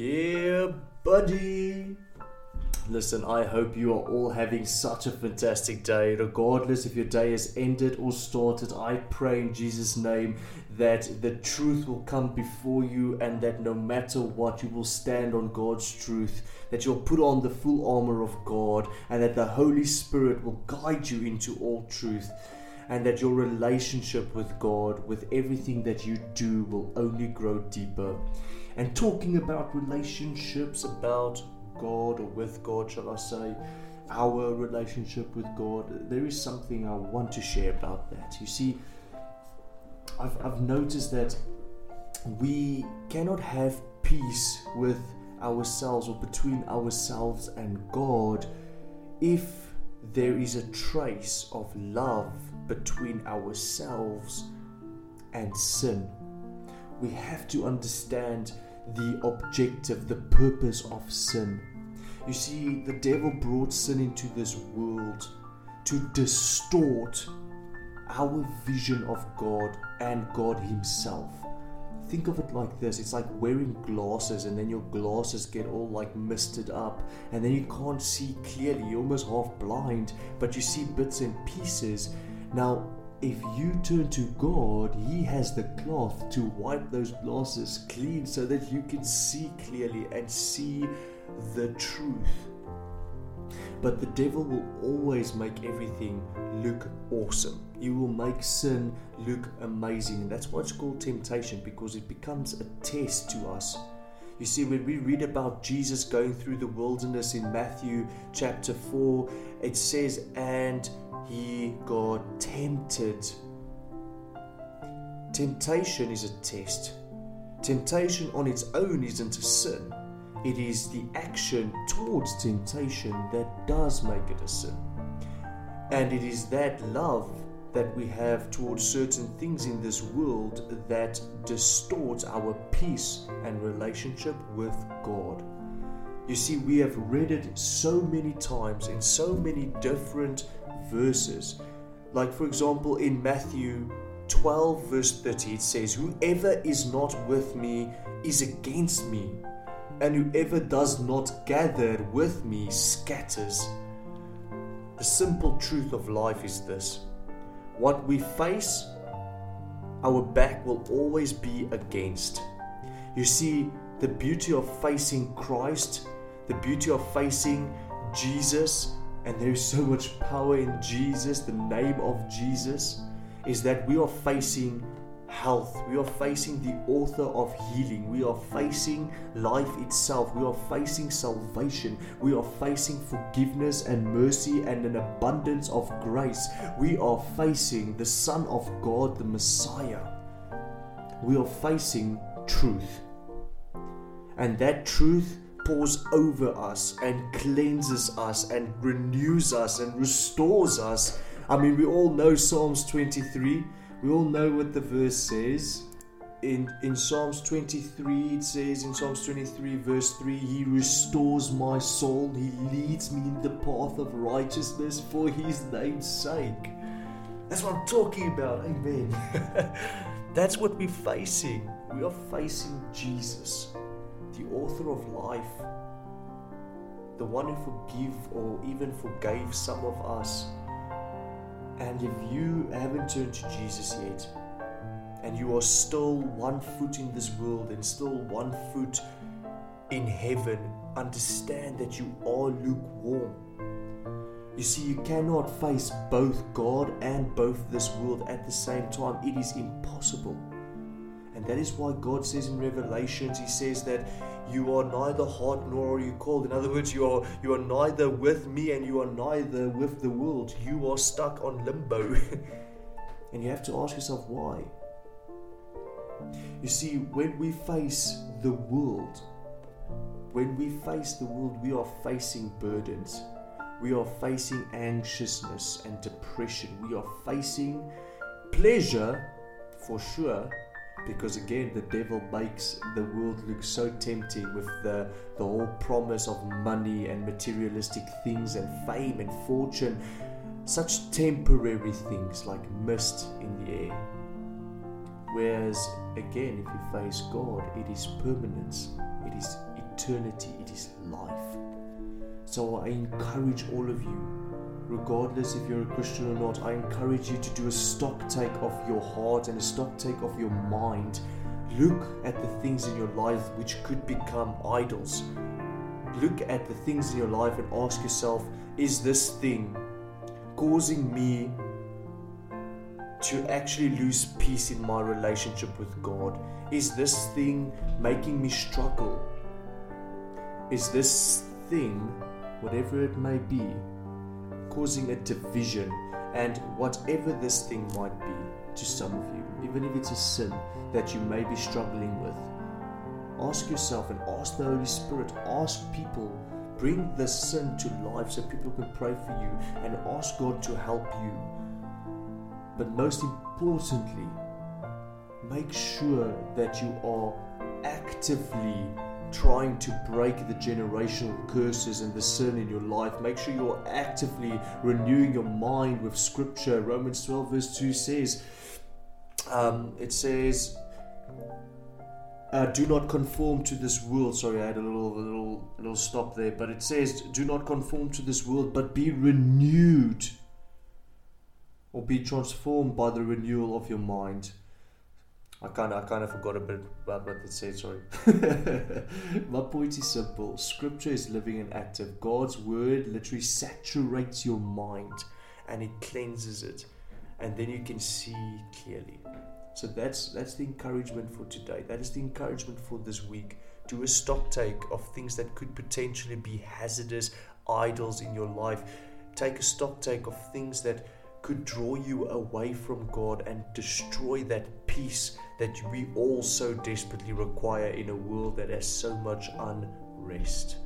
Yeah, buddy. Listen, I hope you are all having such a fantastic day. Regardless if your day has ended or started, I pray in Jesus' name that the truth will come before you and that no matter what, you will stand on God's truth, that you'll put on the full armor of God, and that the Holy Spirit will guide you into all truth and that your relationship with God, with everything that you do, will only grow deeper. And talking about relationships, about God or with God, shall I say, our relationship with God, there is something I want to share about that. You see, I've, I've noticed that we cannot have peace with ourselves or between ourselves and God if there is a trace of love between ourselves and sin. We have to understand the objective, the purpose of sin. You see, the devil brought sin into this world to distort our vision of God and God Himself. Think of it like this it's like wearing glasses, and then your glasses get all like misted up, and then you can't see clearly. You're almost half blind, but you see bits and pieces. Now, if you turn to God, He has the cloth to wipe those glasses clean so that you can see clearly and see the truth. But the devil will always make everything look awesome. He will make sin look amazing. And that's why it's called temptation because it becomes a test to us. You see, when we read about Jesus going through the wilderness in Matthew chapter 4, it says, And he got tempted. Temptation is a test. Temptation on its own isn't a sin. It is the action towards temptation that does make it a sin. And it is that love that we have towards certain things in this world that distorts our peace and relationship with God. You see, we have read it so many times in so many different verses. Like, for example, in Matthew 12, verse 30, it says, Whoever is not with me is against me, and whoever does not gather with me scatters. The simple truth of life is this what we face, our back will always be against. You see, the beauty of facing Christ, the beauty of facing Jesus, and there is so much power in Jesus, the name of Jesus, is that we are facing health. We are facing the author of healing. We are facing life itself. We are facing salvation. We are facing forgiveness and mercy and an abundance of grace. We are facing the Son of God, the Messiah. We are facing truth. And that truth pours over us and cleanses us and renews us and restores us. I mean, we all know Psalms 23. We all know what the verse says. In, in Psalms 23, it says in Psalms 23, verse 3, He restores my soul, He leads me in the path of righteousness for His name's sake. That's what I'm talking about, amen. That's what we're facing. We are facing Jesus the author of life, the one who forgive or even forgave some of us. And if you haven't turned to Jesus yet, and you are still one foot in this world and still one foot in heaven, understand that you are lukewarm. You see, you cannot face both God and both this world at the same time. It is impossible. And that is why God says in Revelations, He says that you are neither hot nor are you cold. In other words, you are you are neither with me and you are neither with the world. You are stuck on limbo. and you have to ask yourself why. You see, when we face the world, when we face the world, we are facing burdens. We are facing anxiousness and depression. We are facing pleasure for sure, because again the devil makes the world look so tempting with the the whole promise of money and materialistic things and fame and fortune such temporary things like mist in the air whereas again if you face god it is permanence it is eternity, it is life. So I encourage all of you, regardless if you're a Christian or not, I encourage you to do a stock take of your heart and a stock take of your mind. Look at the things in your life which could become idols. Look at the things in your life and ask yourself, is this thing causing me to actually lose peace in my relationship with God? Is this thing making me struggle? Is this thing, whatever it may be, causing a division? And whatever this thing might be to some of you, even if it's a sin that you may be struggling with, ask yourself and ask the Holy Spirit, ask people bring this sin to life so people can pray for you and ask God to help you. But most importantly, make sure that you are actively trying to break the generational curses and the sin in your life. Make sure you're actively renewing your mind with scripture. Romans 12, verse 2 says, um, it says, uh, do not conform to this world. Sorry, I had a little, a little, a little stop there, but it says, "Do not conform to this world, but be renewed, or be transformed by the renewal of your mind." I kind of, I kind of forgot a bit about what it said. Sorry. My point is simple. Scripture is living and active. God's word literally saturates your mind, and it cleanses it, and then you can see clearly. So that's that's the encouragement for today. That is the encouragement for this week. Do a stock take of things that could potentially be hazardous idols in your life. Take a stock take of things that could draw you away from God and destroy that peace that we all so desperately require in a world that has so much unrest.